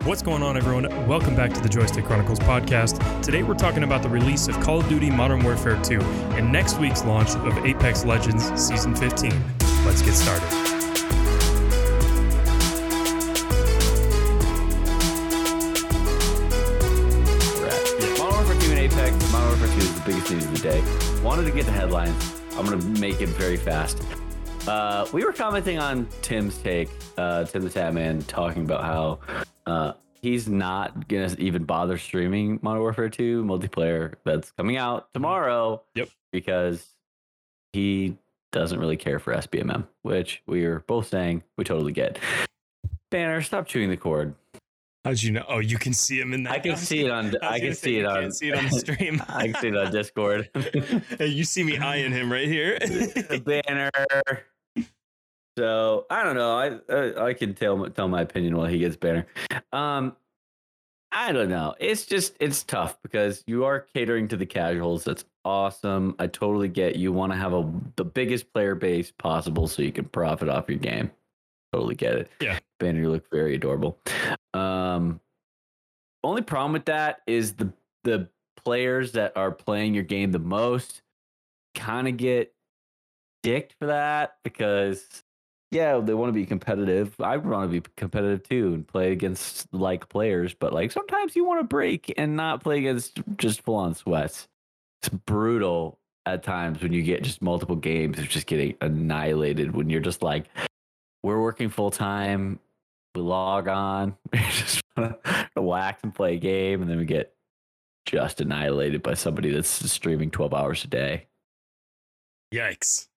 What's going on, everyone? Welcome back to the Joystick Chronicles podcast. Today, we're talking about the release of Call of Duty Modern Warfare 2 and next week's launch of Apex Legends Season 15. Let's get started. Modern Warfare 2 and Apex. Modern Warfare 2 is the biggest news of the day. Wanted to get the headlines. I'm gonna make it very fast. Uh, we were commenting on Tim's take, uh, Tim the Tatman, talking about how uh, he's not gonna even bother streaming Modern Warfare 2 multiplayer that's coming out tomorrow. Yep. Because he doesn't really care for SBMM, which we are both saying we totally get. Banner, stop chewing the cord. How'd you know? Oh, you can see him in that. I can see it on. was I, can see it you on. see it on the stream. I can see it on Discord. Hey, you see me eyeing him right here. Banner. So I don't know. I I, I can tell tell my opinion while he gets banner. Um, I don't know. It's just it's tough because you are catering to the casuals. That's awesome. I totally get you want to have a the biggest player base possible so you can profit off your game. Totally get it. Yeah. Banner, you look very adorable. Um, only problem with that is the the players that are playing your game the most kind of get dicked for that because yeah, they want to be competitive. I want to be competitive too and play against like players, but like sometimes you want to break and not play against just full on sweats. It's brutal at times when you get just multiple games of just getting annihilated when you're just like, we're working full time, we log on, we just want to wax and play a game, and then we get just annihilated by somebody that's streaming 12 hours a day. yikes!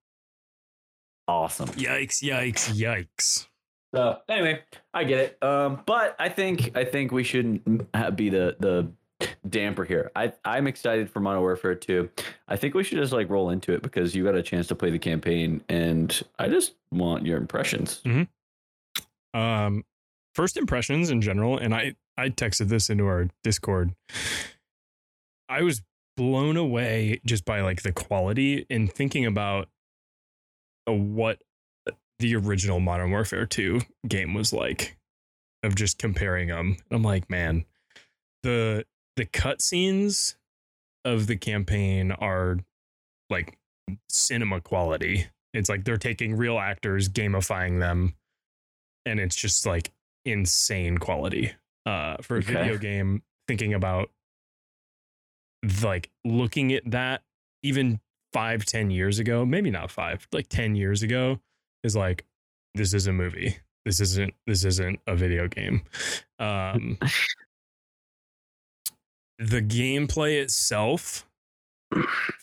Awesome. Yikes! Yikes! Yikes! So anyway, I get it. Um, but I think I think we shouldn't ha- be the the damper here. I I'm excited for Modern Warfare 2. I think we should just like roll into it because you got a chance to play the campaign, and I just want your impressions. um first impressions in general and i i texted this into our discord i was blown away just by like the quality and thinking about what the original modern warfare 2 game was like of just comparing them i'm like man the the cutscenes of the campaign are like cinema quality it's like they're taking real actors gamifying them and it's just like insane quality uh for a Okay. video game thinking about like looking at that even five ten years ago maybe not five like 10 years ago is like this is a movie this isn't this isn't a video game um the gameplay itself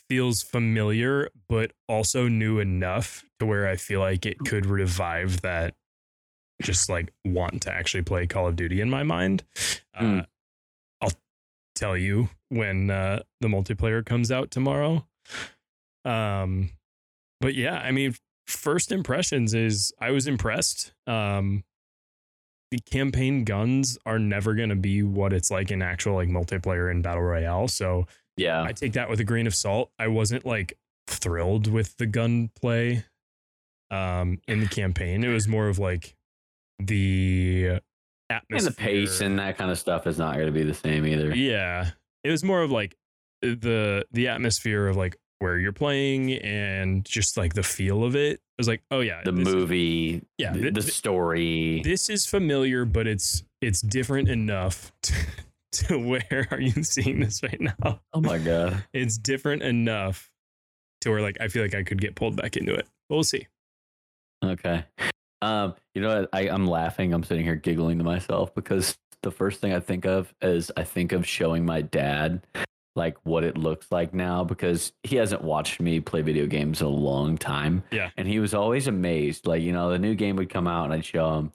feels familiar but also new enough to where i feel like it could revive that just like want to actually play Call of Duty in my mind. Uh, Mm. I'll tell you when uh, the multiplayer comes out tomorrow. Um, but yeah, I mean, first impressions is I was impressed. Um, the campaign guns are never going to be what it's like in actual like multiplayer and battle royale. So Yeah. I take that with a grain of salt. I wasn't like thrilled with the gunplay um in the campaign. It was more of like the atmosphere. and the pace and that kind of stuff is not going to be the same either. yeah. It was more of like the the atmosphere of like where you're playing and just like the feel of it. I was like, oh yeah, The this is- movie, Yeah, the, the story. this is familiar, but it's it's different enough to, to where are you seeing this right now? oh my god. it's different enough to where like I feel like I could get pulled back into it. But we'll see. Okay. Um, you know what? I, I'm laughing. I'm sitting here giggling to myself because the first thing I think of is I think of showing my dad like what it looks like now because he hasn't watched me play video games in a long time. Yeah. And he was always amazed. Like, you know, the new game would come out and I'd show him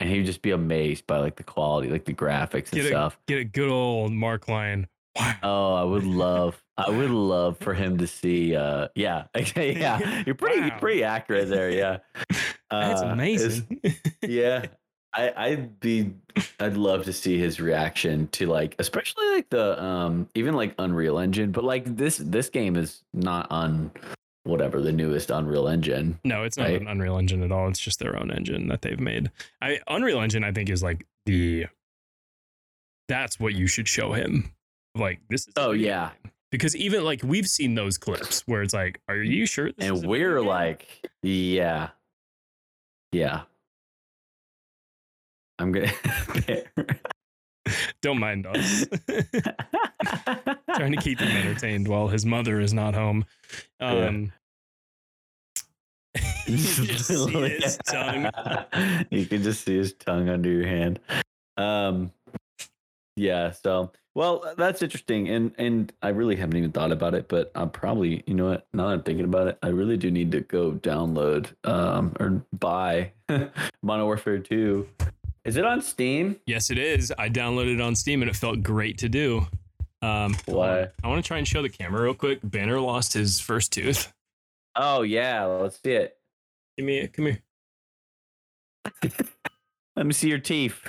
and he would just be amazed by like the quality, like the graphics and a, stuff. get a good old Mark line. Wow. Oh, I would love, I would love for him to see. Uh, yeah, yeah, you're pretty, Wow. you're pretty accurate there. Yeah, That's Uh, it's- amazing. yeah, I, I'd be, I'd love to see his reaction to like, especially like the, um, even like Unreal Engine. But like this, this game is not on whatever the newest Unreal Engine. no, it's not Right. an Unreal Engine at all. It's just their own engine that they've made. I Unreal Engine, I think, is like the that's what you should show him. Like this is. Oh, yeah. game. Because even like we've seen those clips where it's like, are you sure? this and we're game?" like, yeah, yeah. I'm gonna. don't mind us. Trying to keep him entertained while his mother is not home. Yeah. Um, you just see his tongue. you can just see his tongue under your hand. Um, yeah. So, well, that's interesting, and and I really haven't even thought about it, but I'm probably, you know what? Now that I'm thinking about it, I really do need to go download um or buy Modern Warfare Two. Is it on Steam? Yes, it is. I downloaded it on Steam and it felt great to do. Um, Why? I want to try and show the camera real quick. Banner lost his first tooth. Oh yeah, let's see it. Give me, it. come here. Let me see your teeth.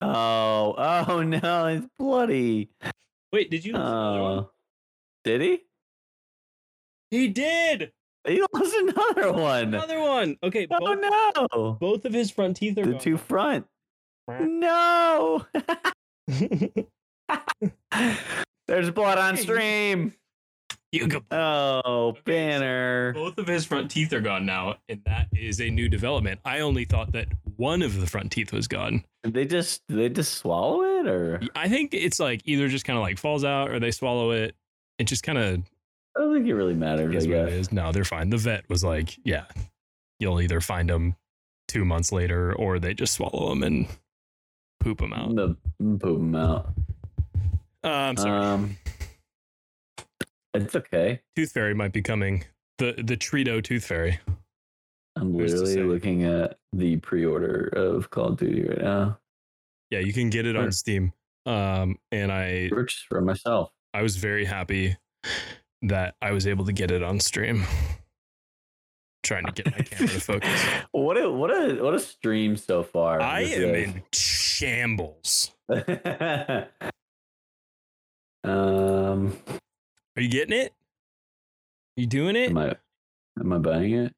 Oh, oh no, it's bloody. Wait, did you? lose another one? Oh, did he? He did He lost another one. another one. Okay, Oh both, no, both of his front teeth are gone. the gone. two front. No, there's blood on stream. you go. Oh, Okay, so- banner. Both of his front teeth are gone now, and that is a new development. I only thought that one of the front teeth was gone. Did they just did they just swallow it or? I think it's like either just kind of like falls out or they swallow it. It just kind of I don't think it really matters. is what it is. No, they're fine. The vet was like, yeah, you'll either find them two months later or they just swallow them and poop them out. The poop them out. Uh, I'm sorry. Um, it's okay. Tooth Fairy might be coming. The the Trito Tooth Fairy. I'm literally looking at the pre-order of Call of Duty right now. Yeah, you can get it on Steam. Um, and I Purchase for myself. I was very happy that I was able to get it on stream. Trying to get my camera to focus. what a what a what a stream so far. I am is. in shambles. um, Are you getting it? You doing it? am I am I buying it?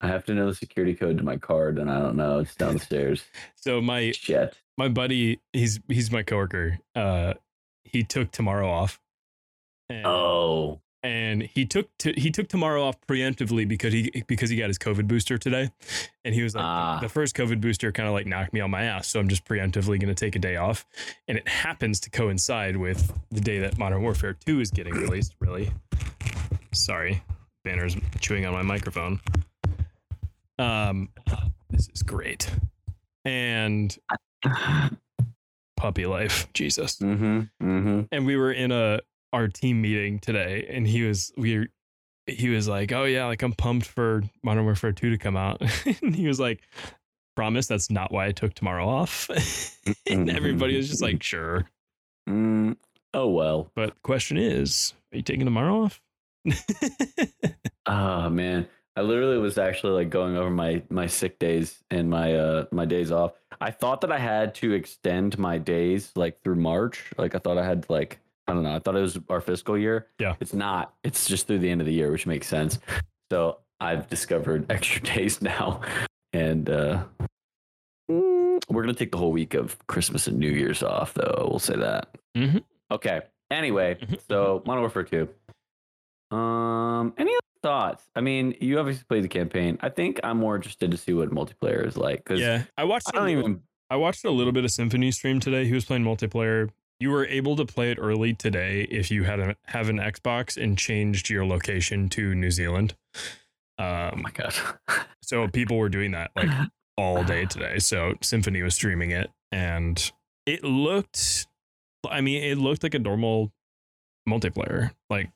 I have to know the security code to my card, and I don't know. It's downstairs. So my Shit. my buddy, he's he's my coworker. Uh, he took tomorrow off. And, Oh, and he took to, he took tomorrow off preemptively because he because he got his COVID booster today, and he was like Ah. the first COVID booster kind of like knocked me on my ass, so I'm just preemptively going to take a day off, and it happens to coincide with the day that Modern Warfare Two is getting released. Really, sorry, Banner's chewing on my microphone. Um, this is great, and puppy life, Jesus mm-hmm. Mm-hmm. and we were in a our team meeting today and he was we he was like oh yeah like i'm pumped for modern warfare 2 to come out and he was like promise that's not why i took tomorrow off and everybody was just like sure Mm, oh well. but the question is are you taking tomorrow off Oh man, I literally was actually like going over my my sick days and my uh my days off. I thought that I had to extend my days like through March. Like I thought I had like I don't know. I thought it was our fiscal year. Yeah. It's not. It's just through the end of the year, which makes sense. So I've discovered extra days now, and uh mm, we're gonna take the whole week of Christmas and New Year's off. Though we'll say that. Mhm. Okay. Anyway, Mhm, so Modern Warfare Two. Um, any other thoughts? I mean, you obviously played the campaign. I think I'm more interested to see what multiplayer is like because yeah i watched I don't little- even. I watched a little bit of Symfuhny stream today. He was playing multiplayer. You were able to play it early today if you had a, have an Xbox and changed your location to New Zealand. Oh Um, my god. so people were doing that like all day today. So Symfuhny was streaming it, and it looked. I mean, it looked like a normal multiplayer. Like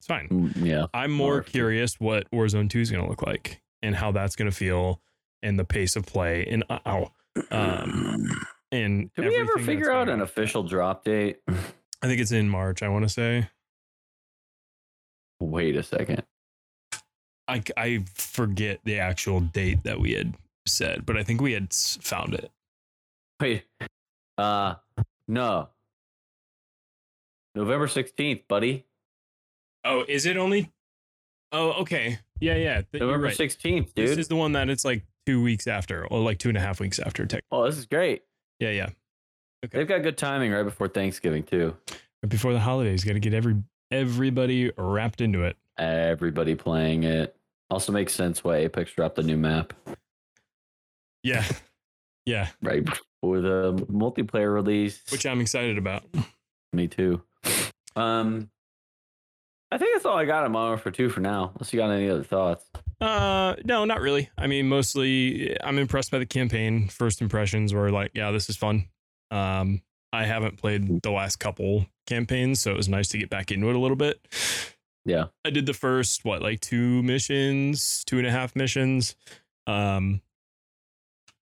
it's fine. Mm, yeah. I'm more Or- curious what Warzone 2 is going to look like and how that's going to feel and the pace of play and uh, ow, um, and Did we ever figure out an official drop date? I think it's in March. I want to say. Wait a second. I I forget the actual date that we had said, but I think we had found it. Wait. Uh, no. November sixteenth, buddy. Oh, is it only? Oh, okay. Yeah, yeah. th- November right. sixteenth, This is the one that it's like two weeks after, or like two and a half weeks after. Tech. oh, this is great. Yeah, yeah. Okay. They've got good timing right before Thanksgiving too. Right before the holidays, got to get every everybody wrapped into it. Everybody playing it. Also makes sense why Apex dropped the new map Yeah, yeah, right before the multiplayer release. which I'm excited about. Me too. Um, I think that's all I got on Modern Warfare 2 for now. Unless you got any other thoughts. Uh, no, not really. I mean, mostly I'm impressed by the campaign. First impressions were like, yeah, this is fun. Um, I haven't played the last couple campaigns, so it was nice to get back into it a little bit. Yeah. I did the first what like two missions, two and a half missions. Um,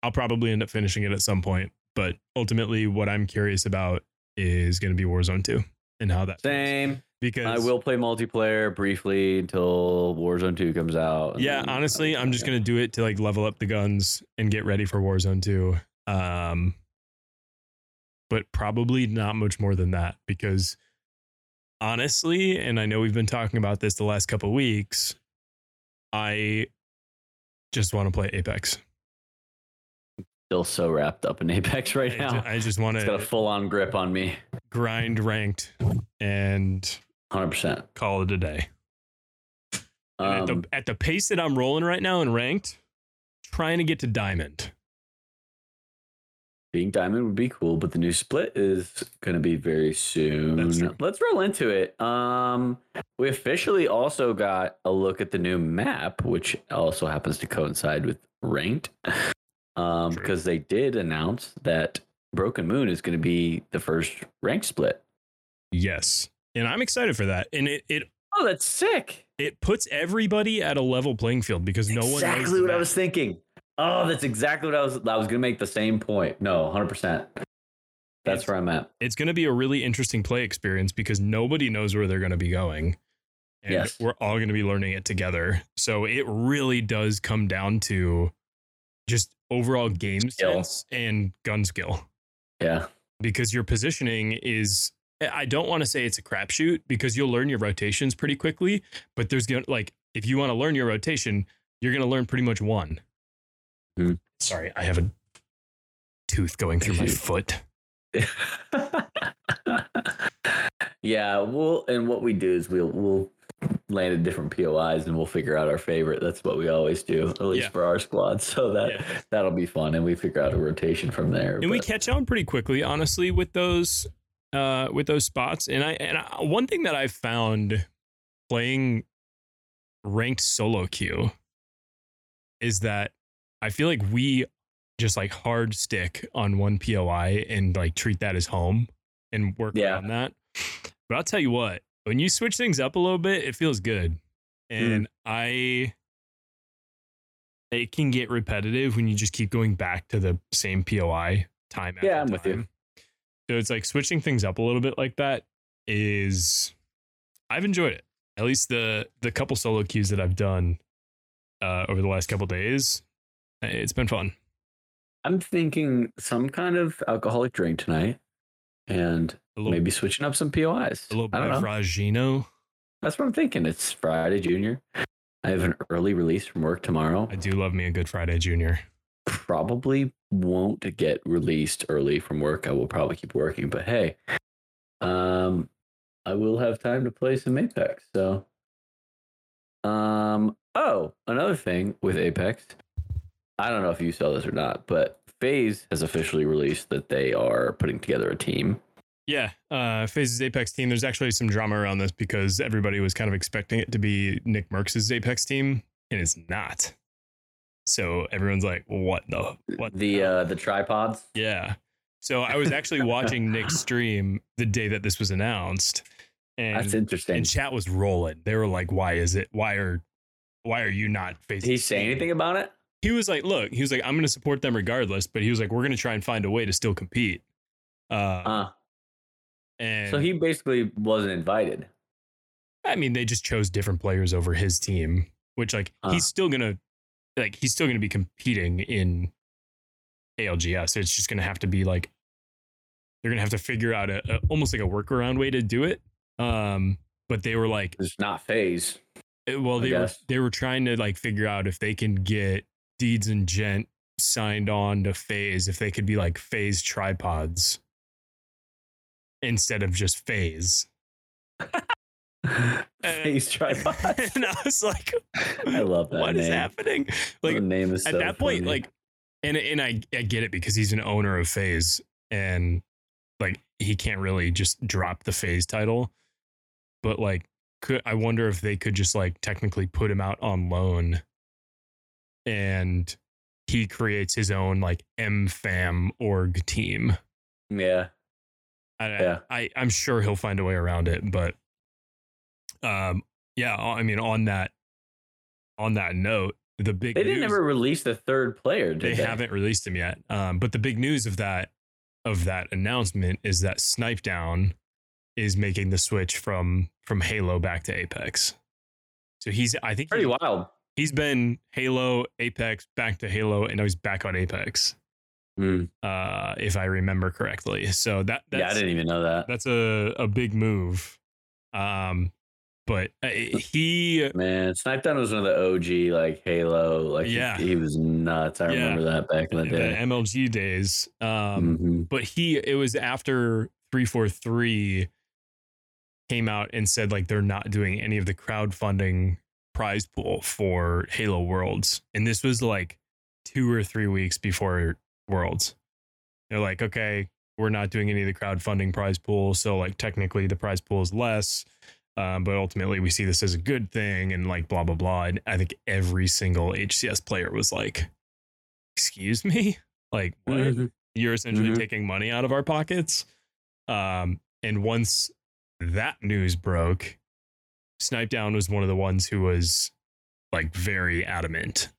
I'll probably end up finishing it at some point, but ultimately, what I'm curious about is going to be Warzone 2 and how that. Same. Because I will play multiplayer briefly until Warzone 2 comes out. Yeah, then- honestly, I'm just gonna do it to like level up the guns and get ready for Warzone 2. Um, but probably not much more than that because honestly, and I know we've been talking about this the last couple of weeks, I just want to play Apex. Still so wrapped up in Apex right I now. I just want to. It's got a full on grip on me. grind ranked and 100%. call it a day. And at, Um, the, at the pace that I'm rolling right now in ranked, trying to get to diamond. being diamond would be cool, but the new split is going to be very soon. Let's roll into it. Um, we officially also got a look at the new map, which also happens to coincide with ranked, um, because they did announce that Broken Moon is going to be the first ranked split. Yes. And I'm excited for that. And it it Oh, that's sick! it puts everybody at a level playing field because no one exactly the what I was thinking. Oh, that's exactly what I was. I was going to make the same point. No, hundred percent. That's It's- where I'm at. It's going to be a really interesting play experience because nobody knows where they're going to be going. And Yes. we're all going to be learning it together. So it really does come down to just overall game Skill. sense and gun skill Yeah, because your positioning is I don't want to say it's a crapshoot because you'll learn your rotations pretty quickly, but there's going to like if you want to learn your rotation, you're going to learn pretty much one. Hmm. Sorry, I have a tooth going through my foot. yeah, we'll and what we do is we'll we'll land at different POIs and we'll figure out our favorite. That's what we always do, at least Yeah. for our squad. So that Yeah. that'll be fun, and we figure out a rotation from there. and we catch on pretty quickly honestly with those uh with those spots and i and I, one thing that i've found playing ranked solo queue is that i feel like we just like hard stick on one poi and like treat that as home and work Yeah. around that but i'll tell you what when you switch things up a little bit it feels good and i it can get repetitive when you just keep going back to the same POI time. Yeah, after I'm with you. So it's like switching things up a little bit like that is I've enjoyed it. At least the the couple solo queues that I've done uh, over the last couple days, eh, it's been fun. I'm thinking some kind of alcoholic drink tonight, and little, maybe switching up some POIs. a little I don't know. Bevragino. That's what I'm thinking. It's Friday, Junior. I have an early release from work tomorrow. I do love me a good Friday Junior. Probably won't get released early from work. I will probably keep working, but hey, um, I will have time to play some Apex. So, um, oh, another thing with Apex, I don't know if you saw this or not, but FaZe has officially released that they are putting together a team. Yeah, uh, FaZe's Apex team. There's actually some drama around this because everybody was kind of expecting it to be Nick Mercs's Apex team, and it's not. So everyone's like, "What the what The hell?" uh, the tripods. Yeah. So I was actually watching Nick's stream the day that this was announced, That's and interesting. and chat was rolling. They were like, "Why is it? Why are, why are you not Did facing?" he say anything about it? He was like, "Look," he was like, "I'm going to support them regardless," but he was like, "We're going to try and find a way to still compete." Uh, Uh, and so he basically wasn't invited. I mean, they just chose different players over his team, which like Huh. he's still gonna like he's still gonna be competing in ALGS. It's just gonna have to be like they're gonna have to figure out a, a almost like a workaround way to do it. Um, but they were like, It's not FaZe. eh, well, they were they were trying to like figure out if they can get Deeds and Gent signed on to FaZe, if they could be like FaZe tripods instead of just FaZe. FaZe tripod. and I was like, I love that what is name. happening? Like the name is at so that point, like, and and I I get it because he's an owner of FaZe, and like he can't really just drop the FaZe title, but like, could I wonder if they could just like technically put him out on loan, and he creates his own like MFAM org team. yeah, I, Yeah. I I'm sure he'll find a way around it, but um, yeah, I mean on that on that note, the big they didn't news- ever release the third player. Did they, they, haven't released him yet. Um, but the big news of that of that announcement is that Snipe Down is making the switch from from Halo back to Apex. So he's I think Pretty wild. he's been Halo, Apex, back to Halo, and now he's back on Apex. Mm. Uh, if I remember correctly. So that that's Yeah, I didn't even know that. that's a a big move. Um, but uh, he Man, Snipe Down was one of the OG like Halo. Like Yeah. he, was nuts. I Yeah. remember that back in the the day. MLG days. Um, Mhm. but he it was after 343 came out and said like they're not doing any of the crowdfunding prize pool for Halo Worlds. And this was like 2 or 3 weeks before Worlds. They're like, "Okay, we're not doing any of the crowdfunding prize pool, so like technically the prize pool is less." Um, but ultimately, we see this as a good thing, and like blah blah blah. And I think every single HCS player was like, "Excuse me, like what? You're essentially Mhm. taking money out of our pockets. Um, and once that news broke, Snipe Down was one of the ones who was like very adamant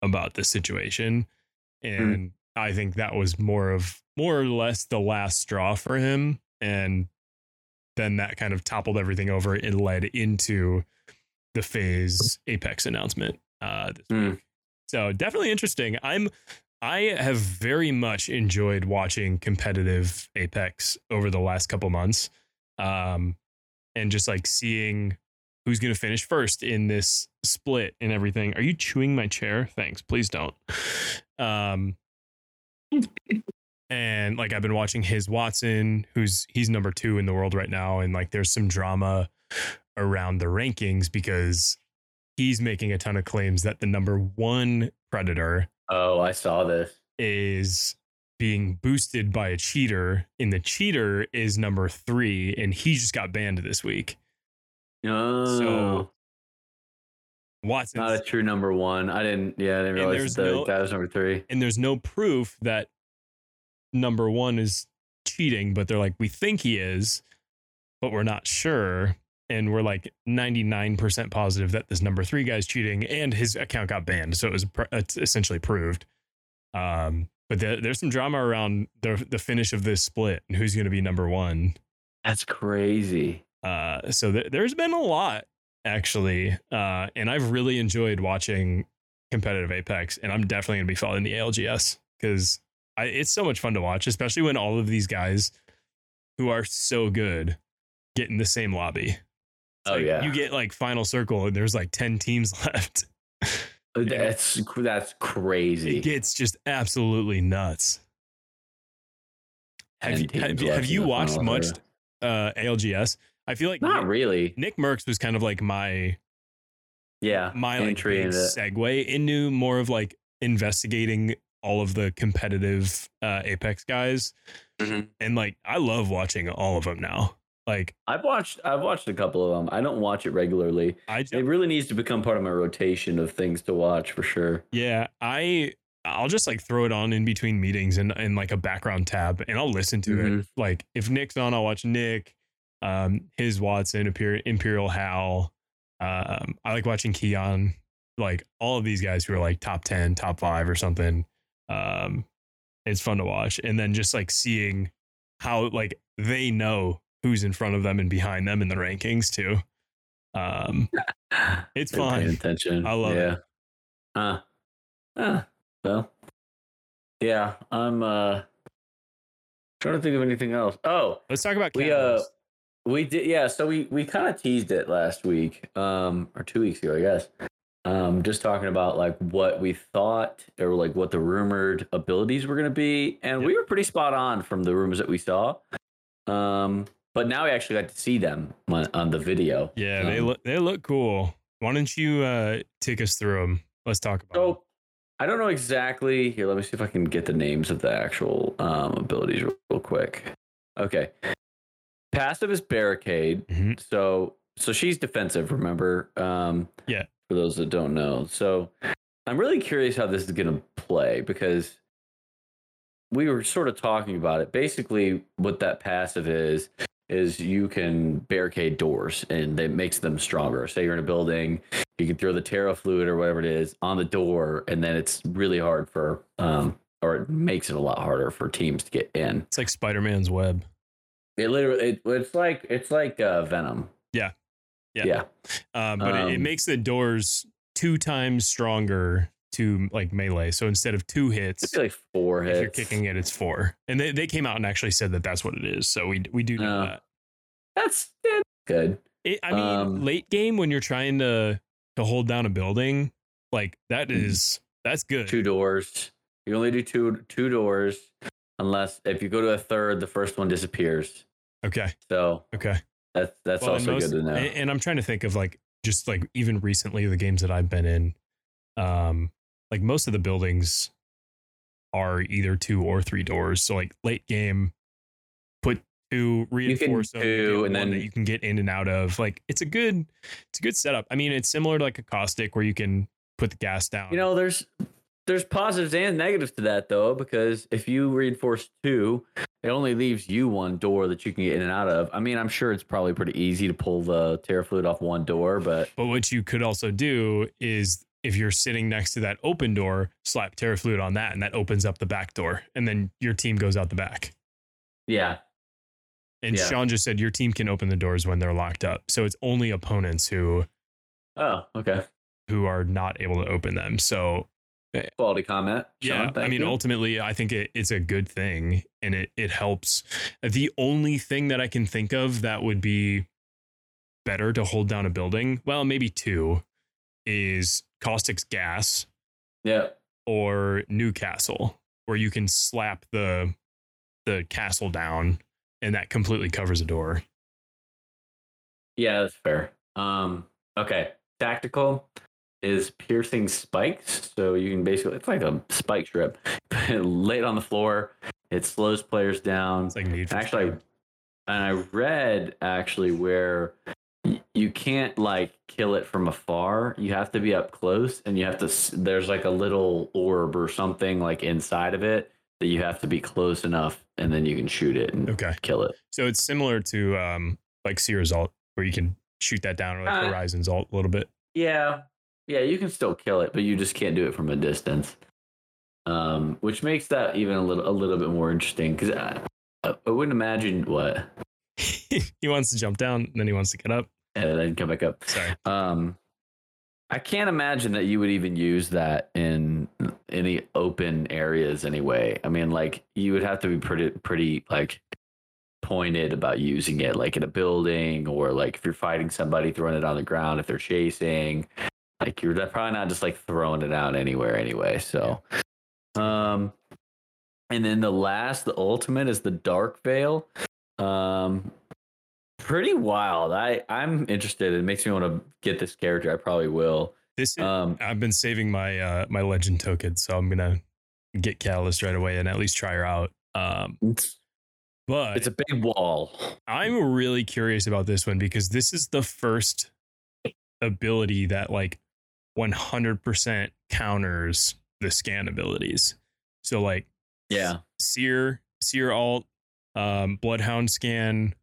about the situation. And I think that was more of more or less the last straw for him. And then that kind of toppled everything over and led into the FaZe Apex announcement uh, this Mm. week. So definitely interesting. I'm I have very much enjoyed watching competitive Apex over the last couple months. Um, and just like seeing who's going to finish first in this split and everything. Are you chewing my chair? Thanks. Please don't. Um, and like I've been watching HisWattson, who's he's number two in the world right now, and like there's some drama around the rankings because he's making a ton of claims that the number one predator Oh, I saw this. is being boosted by a cheater, and the cheater is number three, and he just got banned this week. Oh, Watson's not a true number one. I didn't. Yeah, I didn't realize that, no- that was number three. and there's no proof that number one is cheating, but they're like, we think he is, but we're not sure. And we're like 99% positive that this number three guy's cheating and his account got banned. So it was pr- it's essentially proved. Um, but there, there's some drama around the, the finish of this split and who's going to be number one. That's crazy. Uh, so th- there's been a lot actually. Uh, and I've really enjoyed watching competitive Apex, and I'm definitely gonna be following the ALGS because it's so much fun to watch, especially when all of these guys who are so good get in the same lobby. It's Oh, like, yeah. you get like final circle, and there's like ten teams left. That's that's crazy. It gets just absolutely nuts. Have you, have, have you watched much uh, ALGS? I feel like Not Nick, really. Nick Mercs was kind of like my Yeah. my like segue into more of like investigating all of the competitive uh, Apex guys, Mhm. and like I love watching all of them now. Like I've watched. I've watched a couple of them. I don't watch it regularly. I It really needs to become part of my rotation of things to watch for sure. yeah I I'll just like throw it on in between meetings and in like a background tab, and I'll listen to it. Mhm. Like if Nick's on, I'll watch Nick, um, HisWattson, Imperial, Imperial Hal. Um, I like watching Keon, like all of these guys who are like top ten, top five, or something. Um, it's fun to watch, and then just like seeing how like they know who's in front of them and behind them in the rankings too. Um, it's fun. attention. I love it. yeah. Uh, uh, well, yeah. I'm uh trying to think of anything else. Oh, Let's talk about we uh we did yeah. So we we kind of teased it last week, um, or two weeks ago, I guess. Um, just talking about like what we thought or like what the rumored abilities were going to be, and we were pretty spot on from the rumors that we saw. Um, but now we actually got to see them on, on the video. Yeah, they Um, look they look cool. Why don't you uh take us through them? Let's talk about. So I don't know exactly. Here, let me see if I can get the names of the actual um, abilities real, real quick. Okay. Passive is barricade. Mhm. So so she's defensive. Remember? Um, Yeah. For those that don't know, so I'm really curious how this is going to play because we were sort of talking about it. Basically, what that passive is is you can barricade doors and it makes them stronger. Say you're in a building, you can throw the ferrofluid or whatever it is on the door, and then it's really hard for um or it makes it a lot harder for teams to get in. It's like Spider Man's web. It literally it, it's like it's like uh, Venom. Yeah. Yeah. Yeah. Um, but it, it Um, makes the doors two times stronger to like melee. So instead of two hits, It's like four hits. if you're kicking it, it's four. And they, they came out and actually said that that's what it is. So we we do know Oh. that. That's yeah, good. It, I mean, Um, late game when you're trying to to hold down a building, like that Mhm. that's good. Two doors. You only do two two doors unless if you go to a third, the first one disappears. Okay. So Okay. That's that's Well, also most- good to know. And, and I'm trying to think of like just like even recently the games that I've been in, um, like most of the buildings are either two or three doors. So like late game, put two reinforce them, two, and then- that you can get in and out of. Like it's a good, it's a good setup. I mean, it's similar to like a caustic where you can put the gas down. You know, there's there's positives and negatives to that though, because if you reinforce two, it only leaves you one door that you can get in and out of. I mean, I'm sure it's probably pretty easy to pull the ferrofluid off one door, but But what you could also do is if you're sitting next to that open door, slap ferrofluid on that, and that opens up the back door, and then your team goes out the back. yeah, And Yeah. Sean just said your team can open the doors when they're locked up. So it's only opponents who oh, okay, who are not able to open them. So quality comment. yeah, I mean, you. ultimately, I think it, it's a good thing, and it it helps. The only thing that I can think of that would be better to hold down a building, well, maybe two, is Caustic's gas yeah, or Newcastle, where you can slap the the castle down, and that completely covers a door. yeah, that's fair. Um, okay, tactical is piercing spikes, so you can basically it's like a spike strip, lay it on the floor. It slows players down. It's like actually Speed. and i read actually where you can't like kill it from afar you have to be up close and you have to there's like a little orb or something like inside of it that you have to be close enough and then you can shoot it and Okay. kill it So it's similar to um like Seer's ult, where you can shoot that down, or like Uh, Horizon's ult a little bit. yeah yeah you can still kill it but you just can't do it from a distance um which makes that even a little a little bit more interesting because I, I wouldn't imagine what he wants to jump down, and then he wants to get up. and then come back up Sorry. Um, I can't imagine that you would even use that in any open areas anyway. I mean, like you would have to be pretty, pretty like pointed about using it, like in a building or like if you're fighting somebody, throwing it on the ground. If they're chasing, like you're probably not just like throwing it out anywhere anyway. So, um, and then the last, the ultimate is the Dark Veil. Um, pretty wild. I I'm interested. It makes me want to get this character. I probably will. This is, Um, I've been saving my uh my legend token, so I'm gonna get Catalyst right away and at least try her out. Um, but it's a big wall. I'm really curious about this one because this is the first ability that like 100% counters the scan abilities. So like Yeah. Seer, Seer alt, um, Bloodhound scan.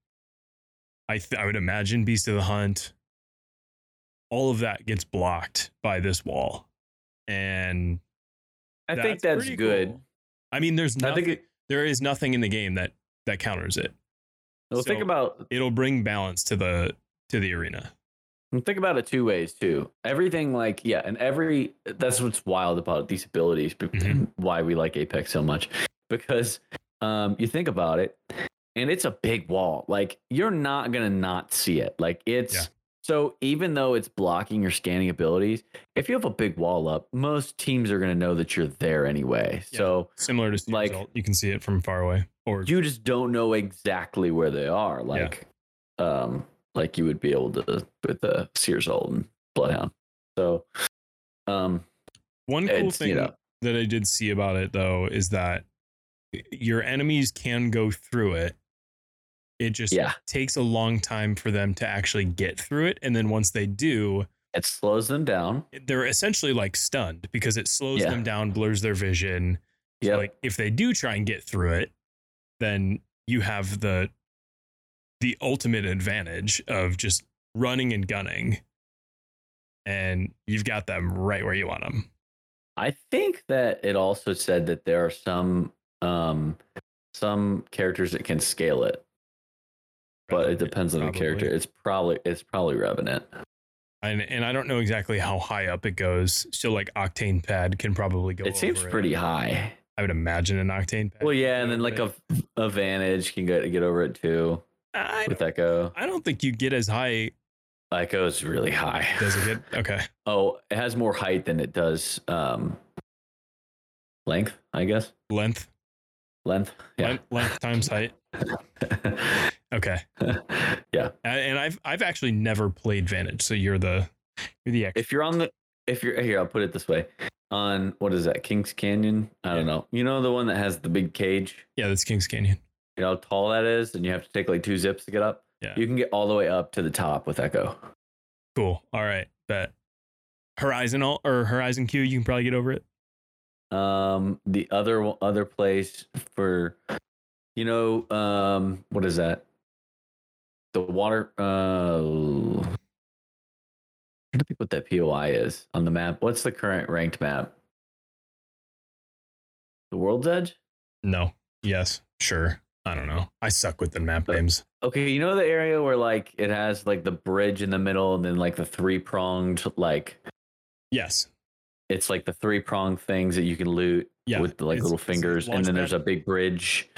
I th- I would imagine Beast of the Hunt. All of that gets blocked by this wall, and I think that's good. cool. I mean, there's I nothing. think it, there is nothing in the game that that counters it. well, think about It'll bring balance to the to the arena. Think about it two ways too. Everything like yeah, and every that's what's wild about these abilities. Mhm. Why we like Apex so much because um, you think about it, and it's a big wall. Like you're not gonna not see it. Like it's Yeah. So even though it's blocking your scanning abilities, if you have a big wall up, most teams are to know that you're there anyway. Yeah. So Similar to Like- you can see it from far away. Or you just don't know exactly where they are, like um, like you would be able to with the Seer's ult and Bloodhound. So, um, one cool thing you know, that I did see about it though is that your enemies can go through it. It just yeah, takes a long time for them to actually get through it. And then once they do, it slows them down. they're essentially like stunned because it slows Yeah. them down, blurs their vision. So Yeah, like if they do try and get through it, then you have the the ultimate advantage of just running and gunning. And you've got them right where you want them. I think that it also said that there are some um some characters that can scale it, but it depends on the character. It's probably it's probably Revenant. And and I don't know exactly how high up it goes. So like Octane Pad can probably go. It seems pretty high. I would imagine an Octane Pad. Well, yeah, and then like it. a a Vantage can get get over it too I with Echo. I don't think you get as high. Echo is really high. Does it get okay? Oh, it has more height than it does um length, I guess. Length, Length. Yeah. length, length times height. Okay. yeah. And I've I've actually never played Vantage, so you're the you're the expert. If you're on the if you're here, I'll put it this way. On what is that? Kings Canyon? I don't know. You know the one that has the big cage? Yeah, that's Kings Canyon. You know how tall that is, and you have to take like two zips to get up? Yeah. You can get all the way up to the top with Echo. Cool. All right. Bet. Horizon all or Horizon Q, you can probably get over it. Um, the other other place for, you know, um, what is that? The water. Uh, trying to think what that POI is on the map. What's the current ranked map? The World's Edge. No. Yes. Sure. I don't know. I suck with the map names. Okay, you know the area where like it has like the bridge in the middle, and then like the three pronged like Yes. it's like the three pronged things that you can loot Yeah. with like little fingers, and then there's a big bridge.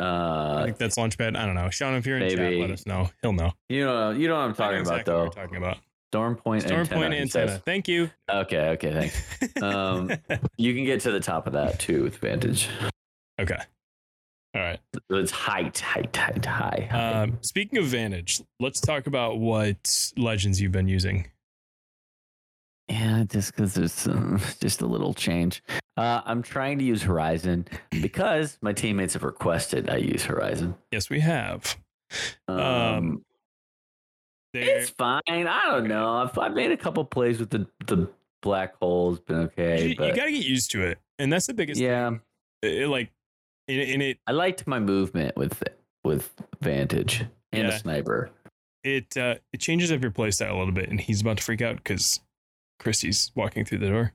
Uh I think that's Launchpad. I don't know. Sean, if you're in chat, let us know. He'll know. you know, you know what I'm talking about exactly what though. we're talking about. Storm Point Storm antenna. Point antenna. Thank you. Okay, okay, thanks. Um, You can get to the top of that too with Vantage. okay. All right. It's height, height, height, high. high. Um, speaking of Vantage, let's talk about what legends you've been using. yeah, just because there's um, just a little change. Uh, I'm trying to use Horizon because my teammates have requested I use Horizon. Yes, we have. Um, Um, it's fine. I don't know. I've, I've made a couple plays with the the black holes. Been okay, you, you got to get used to it, and that's the biggest. yeah. It, like, and, and it I liked my movement with with Vantage and Yeah. a sniper. it uh, it changes up your playstyle a little bit, and he's about to freak out because Christy's walking through the door.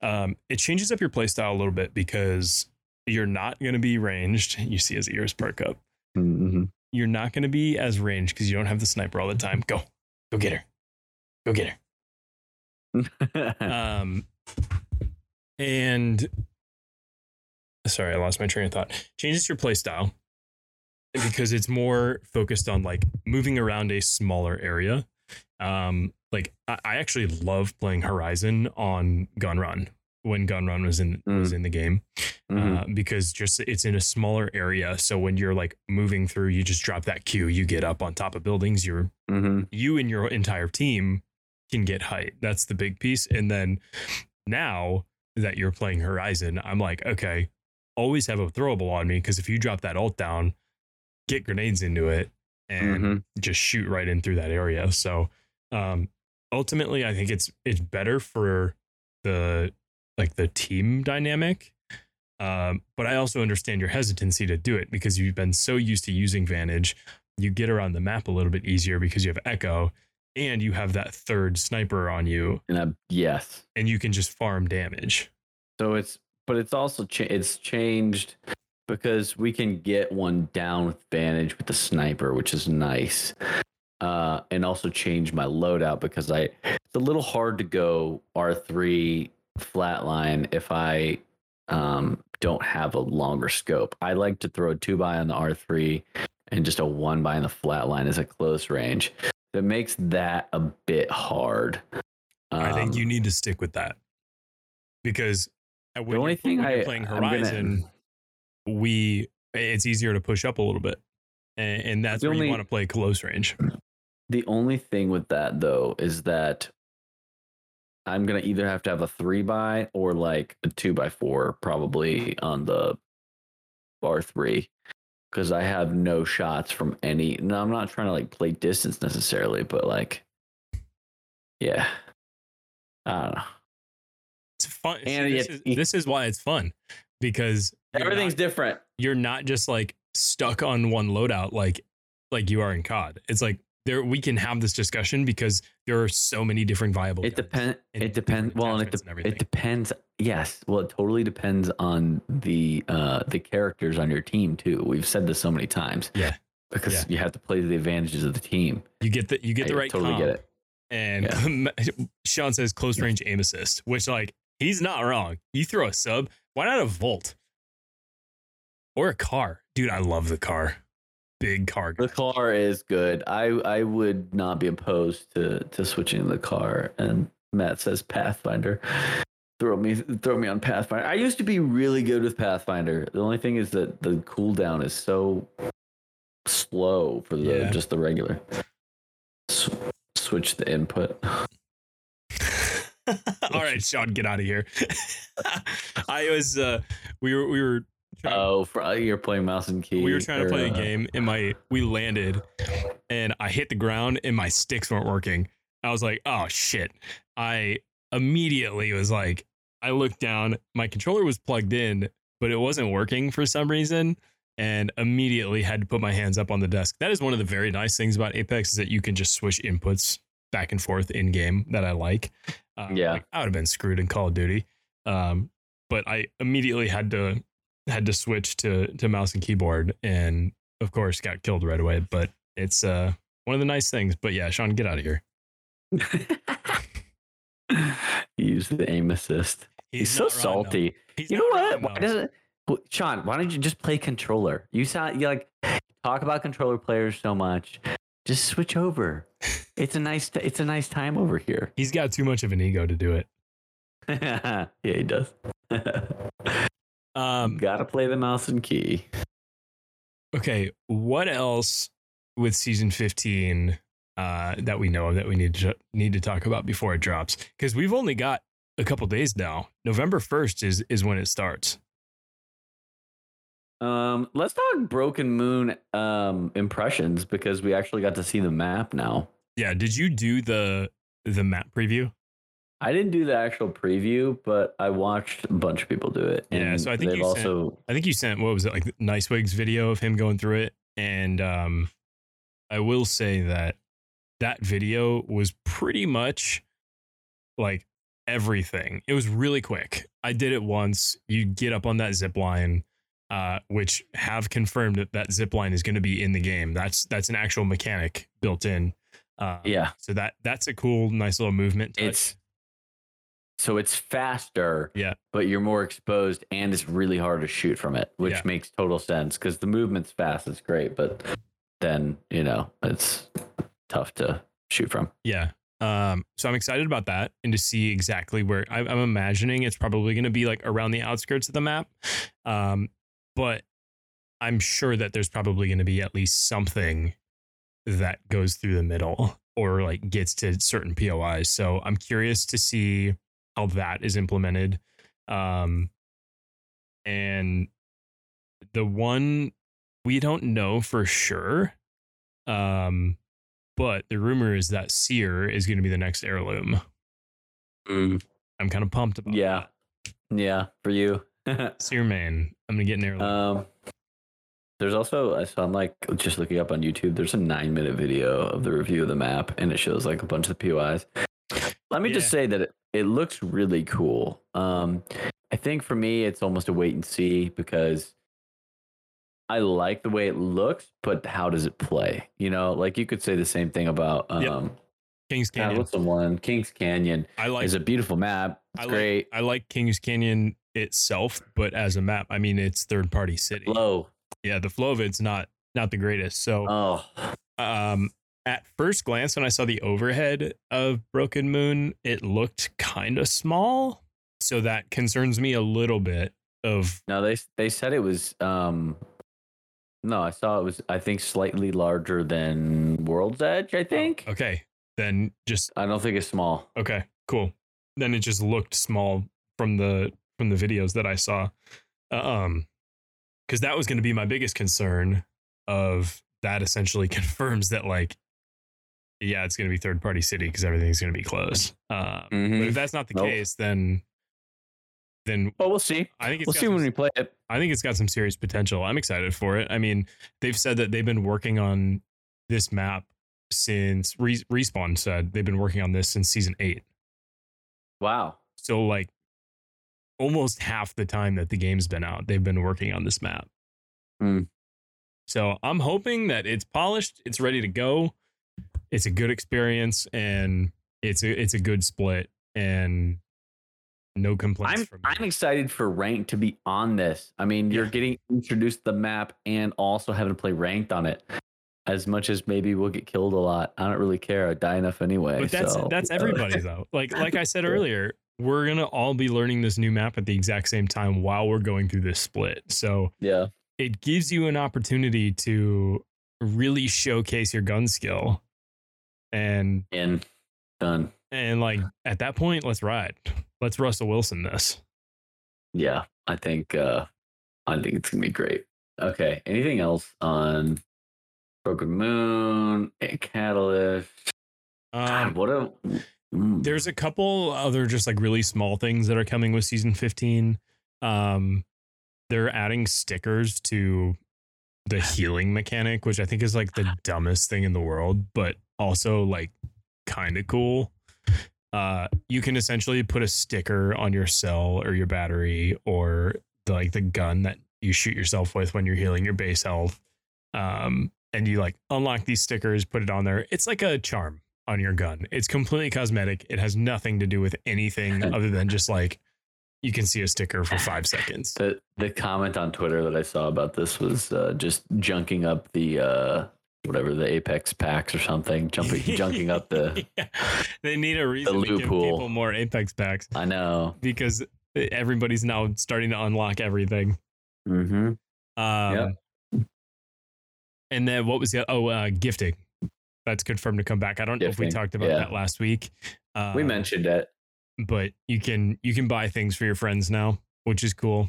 Um, it changes up your playstyle a little bit because you're not going to be ranged. You see his ears perk up. Mm-hmm. You're not going to be as ranged because you don't have the sniper all the time. Go, go get her, go get her. Um, and sorry, I lost my train of thought. Changes your playstyle because it's more focused on like moving around a smaller area. Um, like I, I actually love playing Horizon on Gun Run when Gun Run was in was in the game Mhm. uh, because just it's in a smaller area. So when you're like moving through, you just drop that cue, you get up on top of buildings, you're Mhm. you and your entire team can get height. That's the big piece. And then now that you're playing Horizon, I'm like, okay, always have a throwable on me because if you drop that ult down, get grenades into it and Mhm. just shoot right in through that area. So um ultimately I think it's it's better for the like the team dynamic. Um, but I also understand your hesitancy to do it because you've been so used to using Vantage you get around the map a little bit easier because you have echo and you have that third sniper on you And I, yes. and you can just farm damage So it's, but it's also cha- it's changed because we can get one down with Vantage with the sniper, which is nice. Uh, and also change my loadout because I it's a little hard to go R three flatline if I um, don't have a longer scope. I like to throw a two by on the R three and just a one by in the flatline as a close range. That makes that a bit hard. I think Um, you need to stick with that because when, only you're, thing I- playing I'm gonna- Horizon, we it's easier to push up a little bit, and, and that's The where only- you want to play close range. The only thing with that though is that I'm gonna either have to have a three by or like a two by four, probably on the bar three, because I have no shots from any. No, I'm not trying to like play distance necessarily, but like, yeah, I don't know. Fun. And this, is, this is why it's fun because Everything's not, different. you're not just like stuck on one loadout like like you are in COD. It's like there we can have this discussion because there are so many different viable. It depends. It depends. Well, and it, de- it depends. Yes. Well, it totally depends on the uh the characters on your team too. We've said this so many times. Yeah. Because Yeah. you have to play to the advantages of the team. You get the you get the right totally comp, get it. And Sean says close range aim assist, which like he's not wrong. You throw a sub, why not a volt or a car, dude? I love the car, big car. guy. The car is good. I I would not be opposed to to switching the car. And Matt says Pathfinder. Throw me throw me on Pathfinder. I used to be really good with Pathfinder. The only thing is that the cooldown is so slow for the Yeah. just the regular. S- switch the input. All right, Sean, get out of here. I was uh we were we were trying, Oh, for, uh, you're playing mouse and key. we were trying to or, play a game and my we landed and I hit the ground and my sticks weren't working. I was like, oh shit. I immediately was like, I looked down, my controller was plugged in, but it wasn't working for some reason. And immediately had to put my hands up on the desk. That is one of the very nice things about Apex is that you can just switch inputs back and forth in game that I like. Um, Yeah. like, I would have been screwed in Call of Duty. Um, but I immediately had to had to switch to to mouse and keyboard and of course got killed right away but it's uh one of the nice things but yeah sean get out of here Use the aim assist. He's, so not wrong, though. salty. He's you know what? Why doesn't Sean? Why don't you just play controller? You sound you like talk about controller players so much. Just switch over. It's a nice it's a nice time over here. he's got too much of an ego to do it yeah, he does. um Gotta play the mouse and key. okay what else with season 15 uh that we know of that we need to need to talk about before it drops because we've only got a couple days now november 1st is is when it starts Um, let's talk Broken Moon um impressions because we actually got to see the map now. Yeah did you do the the map preview I didn't do the actual preview, but I watched a bunch of people do it. Yeah, and so I think they've you sent- also I think you sent what was it like NiceWigg's video of him going through it, and um, I will say that that video was pretty much like everything. It was really quick. I did it once. You get up on that zip line, uh, which have confirmed that that zip line is going to be in the game. That's that's an actual mechanic built in. Uh, yeah. So that that's a cool, nice little movement. touch. It's so it's faster, Yeah. but you're more exposed and it's really hard to shoot from it, which Yeah. makes total sense because the movement's fast, it's great, but then you know it's tough to shoot from. Yeah. Um, so I'm excited about that and to see exactly where I, I'm imagining it's probably going to be like around the outskirts of the map. Um, but I'm sure that there's probably going to be at least something that goes through the middle or like gets to certain POIs. So I'm curious to see how that is implemented. Um, and the one we don't know for sure. Um, but the rumor is that Seer is going to be the next heirloom. I'm kind of pumped about Yeah. Yeah, for you. that. Seer man. I'm going to get an heirloom. um there's also so I'm like just looking up on YouTube. There's a nine minute video of the review of the map, and it shows like a bunch of the POIs. Let me just say that it, it looks really cool. Um, I think for me, it's almost a wait and see because I like the way it looks, but how does it play? You know, like you could say the same thing about um, Yep. Kings God, Canyon. what's the one? Kings Canyon I like is a beautiful map. It's I like, great. I like Kings Canyon itself, but as a map, I mean, it's third party city. Low. Yeah, the flow of it's not not the greatest. So Oh, um at first glance, when I saw the overhead of Broken Moon, it looked kind of small. So that concerns me a little bit. Of No, they they said it was. um No, I saw it was. I think slightly larger than World's Edge. I think. okay, then just I don't think it's small. okay, cool. Then it just looked small from the from the videos that I saw. Um, because that was going to be my biggest concern. Of that essentially confirms that like, yeah, it's going to be third party city because everything's going to be closed. Um, But Mhm. if that's not the Nope. case, then then Well, we'll see. I think it's We'll see some- when we play it. I think it's got some serious potential. I'm excited for it. I mean, they've said that they've been working on this map since Re- Respawn said they've been working on this since season eight. Wow. So like almost half the time that the game's been out, they've been working on this map. Hmm. So I'm hoping that it's polished, it's ready to go. It's a good experience and it's a it's a good split and no complaints I'm from me. I'm excited for rank to be on this. I mean, you're Yeah. getting introduced to the map and also having to play ranked on it. As much as maybe we'll get killed a lot, I don't really care. I die enough anyway. But that's so, that's uh, everybody though. Like like I said earlier, we're gonna all be learning this new map at the exact same time while we're going through this split. So Yeah. it gives you an opportunity to really showcase your gun skill. And And done. and like at that point, let's ride. Let's Russell Wilson this. Yeah. I think uh I think it's gonna be great. Okay. Anything else on Broken Moon, and Catalyst? God, Um, what a mm. there's a couple other just like really small things that are coming with season 15 um they're adding stickers to the healing mechanic which i think is like the dumbest thing in the world but also like kind of cool. Uh you can essentially put a sticker on your cell or your battery or the, like the gun that you shoot yourself with when you're healing your base health. Um and you like unlock these stickers put it on there. It's like a charm on your gun. It's completely cosmetic. It has nothing to do with anything other than just like you can see a sticker for five seconds. the the comment on Twitter that I saw about this was uh, just junking up the uh whatever the Apex packs or something, jumping junking up the Yeah. They need a reason to give people more Apex packs I know. because everybody's now starting to unlock everything. Mm-hmm. Um, And then what was the oh uh, gifting? That's confirmed to come back. I don't know if we talked about yeah. that last week. Uh, we mentioned it. but you can you can buy things for your friends now, which is cool.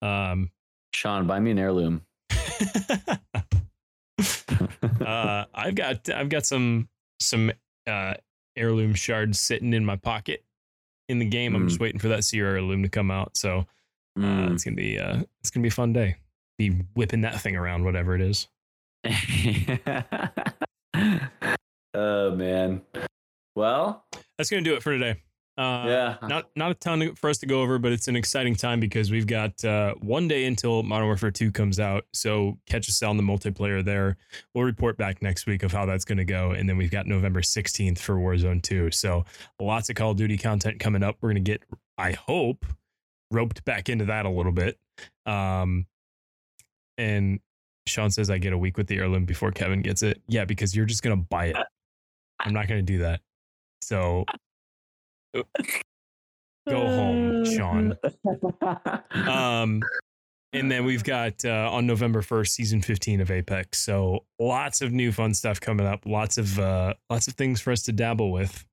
Um, Sean, buy me an heirloom. uh, I've got I've got some some uh, heirloom shards sitting in my pocket in the game. I'm just waiting for that Seer heirloom to come out. So uh, Mm. it's gonna be uh, it's gonna be a fun day. Be whipping that thing around, whatever it is. oh man. Well, That's gonna do it for today. Uh, yeah. Not not a ton for us to go over, but it's an exciting time because we've got uh, one day until Modern Warfare 2 comes out. So catch us on the multiplayer there. We'll report back next week of how that's going to go, and then we've got November 16th for Warzone 2. So lots of Call of Duty content coming up. We're going to get, I hope, roped back into that a little bit. Um, and Sean says I get a week with the heirloom before Kevin gets it. Yeah, because you're just going to buy it. I'm not going to do that. So go home, Sean. Um, and then we've got uh, on November 1st, season 15 of Apex. So lots of new fun stuff coming up. Lots of uh, lots of things for us to dabble with.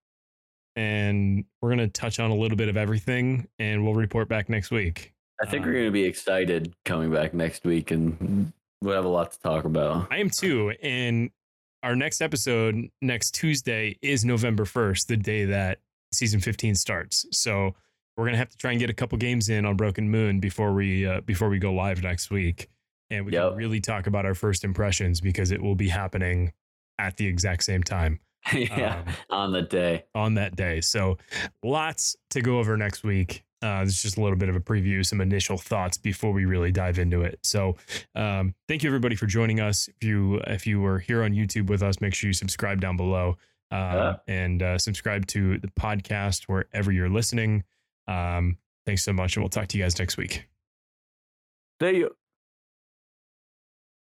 And we're gonna touch on a little bit of everything, and we'll report back next week. I think we're gonna be excited coming back next week, and we'll have a lot to talk about. I am too. And our next episode next Tuesday is November 1st, the day that season 15 starts. So we're gonna have to try and get a couple games in on Broken Moon before we uh, before we go live next week, and we Yep. can really talk about our first impressions because it will be happening at the exact same time yeah, um, on the day. on that day. So lots to go over next week. Uh, is just a little bit of a preview, some initial thoughts before we really dive into it. So, um, thank you everybody for joining us. If you if you were here on YouTube with us, make sure you subscribe down below uh, Yeah. and uh, subscribe to the podcast wherever you're listening. Um, thanks so much, and we'll talk to you guys next week. There you.